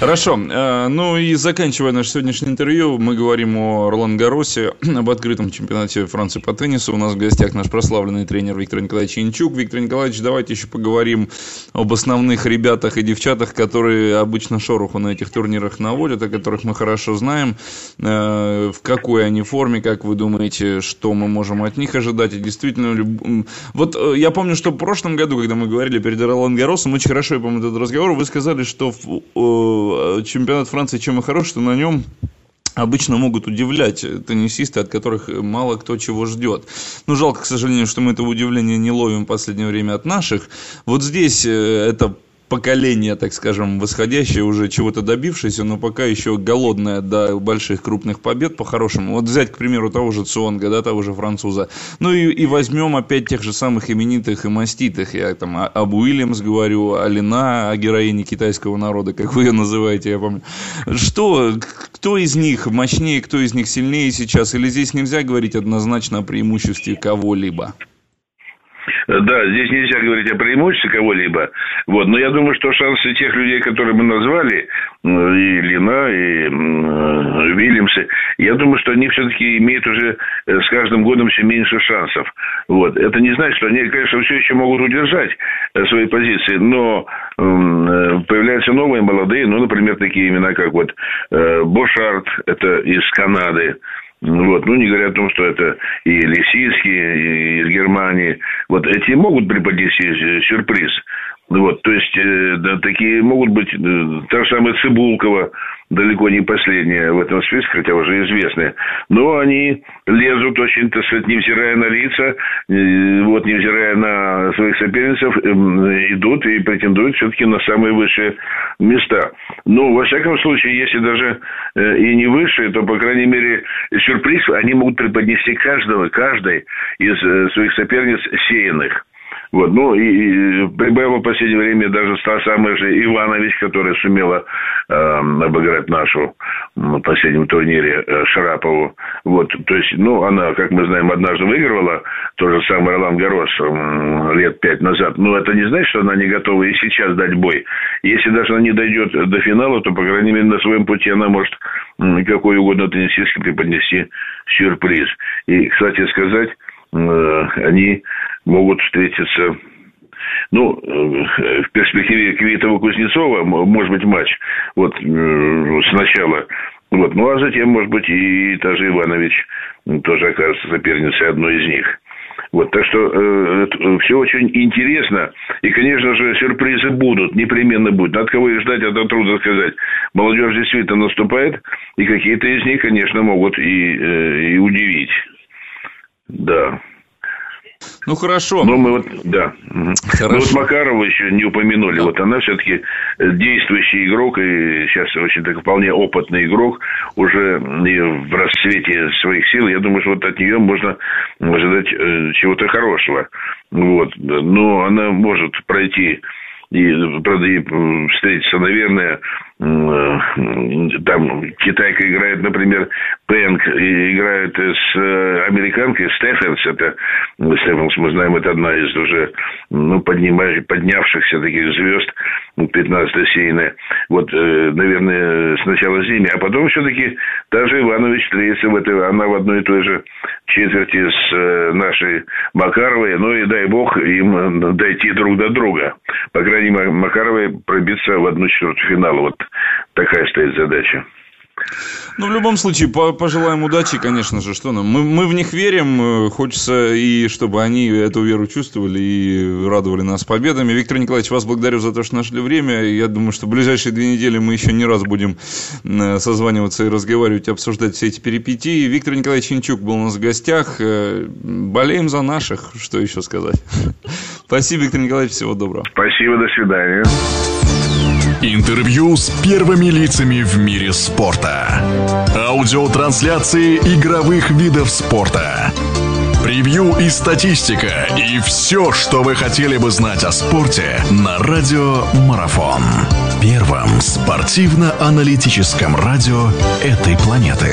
Хорошо. Э, ну и заканчивая наше сегодняшнее интервью, мы говорим о Ролан Гаросе, об открытом чемпионате Франции по теннису. У нас в гостях наш прославленный тренер Виктор Николаевич Янчук. Виктор Николаевич, давайте еще поговорим об основных ребятах и девчатах, которые обычно шороху на этих турнирах наводят, о которых мы хорошо знаем. Э, в какой они форме, как вы думаете, что мы можем от них ожидать? И действительно, вот э, я помню, что в прошлом году, когда мы говорили перед Ролан Гаросом, очень хорошо я помню этот разговор, вы сказали, что чемпионат Франции чем и хорош, что на нем обычно могут удивлять теннисисты, от которых мало кто чего ждет. Ну, жалко, к сожалению, что мы этого удивления не ловим в последнее время от наших. Вот здесь э, это поколение, так скажем, восходящее, уже чего-то добившееся, но пока еще голодное до больших крупных побед по-хорошему. Вот взять, к примеру, того же Ционга, да, того же француза. Ну и, и возьмем опять тех же самых именитых и маститых. Я там об Уильямс говорю, Алина, о героине китайского народа, как вы ее называете, я помню. Что, кто из них мощнее, кто из них сильнее сейчас? Или здесь нельзя говорить однозначно о преимуществе кого-либо? Да, здесь нельзя говорить о преимуществе кого-либо. Вот. Но я думаю, что шансы тех людей, которые мы назвали, и Лина, и Вильямсы, я думаю, что они все-таки имеют уже э, с каждым годом все меньше шансов. Вот. Это не значит, что они, конечно, все еще могут удержать э, свои позиции, но э, появляются новые молодые, ну, например, такие имена, как вот Бошард, это из Канады, вот. Ну, не говоря о том, что это и Лисицкий, и из Германии. Вот эти могут преподнести сюрприз. Вот, то есть, э, да, такие могут быть, э, та же самая Цибулкова, далеко не последняя в этом списке, хотя уже известная. Но они лезут очень, так сказать, невзирая на лица, э, вот, невзирая на своих соперницев, э, идут и претендуют все-таки на самые высшие места. Но, во всяком случае, если даже э, и не высшие, то, по крайней мере, сюрприз они могут преподнести каждого, каждой из э, своих соперниц сеянных. Вот, ну, и, и прибавила в последнее время даже та самая же Иванович, которая сумела э, обыграть нашу на последнем турнире э, Шарапову. Вот, то есть, ну, она, как мы знаем, однажды выигрывала то же самое Ролан Гарос э, лет пять назад. Но это не значит, что она не готова и сейчас дать бой. Если даже она не дойдет до финала, то, по крайней мере, на своем пути она может э, какой угодно теннисистке преподнести сюрприз. И, кстати сказать, они могут встретиться ну, э, в перспективе Квитова-Кузнецова, может быть, матч вот э, сначала. Вот. Ну, а затем, может быть, и та же Иванович тоже окажется соперницей одной из них. Вот, так что э, э все очень интересно. И, конечно же, сюрпризы будут, непременно будут. От кого их ждать, это трудно сказать. Молодежь действительно наступает, и какие-то из них, конечно, могут и, э, и удивить. Да. Ну хорошо. Ну мы вот, да. Хорошо. Мы вот Макарова еще не упомянули. Да. Вот она все-таки э, действующий игрок и сейчас очень так вполне опытный игрок уже в расцвете своих сил. Я думаю, что вот от нее можно ожидать э, чего-то хорошего. Вот. Но она может пройти и, правда, и встретиться, наверное, там китайка играет, например, Пэнк, играет с э, американкой Стефенс, это Стефенс, мы знаем, это одна из уже ну, поднявшихся таких звезд, 15 серийная. Вот, э, наверное, сначала ними, а потом все-таки даже Иванович встретится в этой, она в одной и той же четверти с нашей Макаровой, ну и дай бог им дойти друг до друга. По крайней мере, Макаровой пробиться в одну четвертую финала. Вот такая стоит задача. Ну, в любом случае, пожелаем удачи, конечно же, что нам. Мы, мы в них верим, э, хочется и чтобы они эту веру чувствовали и радовали нас победами. Виктор Николаевич, вас благодарю за то, что нашли время. Я думаю, что в ближайшие две недели мы еще не раз будем э, созваниваться и разговаривать, обсуждать все эти перипетии. Виктор Николаевич Чинчук был у нас в гостях. Э, болеем за наших, что еще сказать. Спасибо, Виктор Николаевич, всего доброго. Спасибо, до свидания. Интервью с первыми лицами в мире спорта. Аудиотрансляции игровых видов спорта. Превью и статистика. И все, что вы хотели бы знать о спорте на Радио Марафон. Первом спортивно-аналитическом радио этой планеты.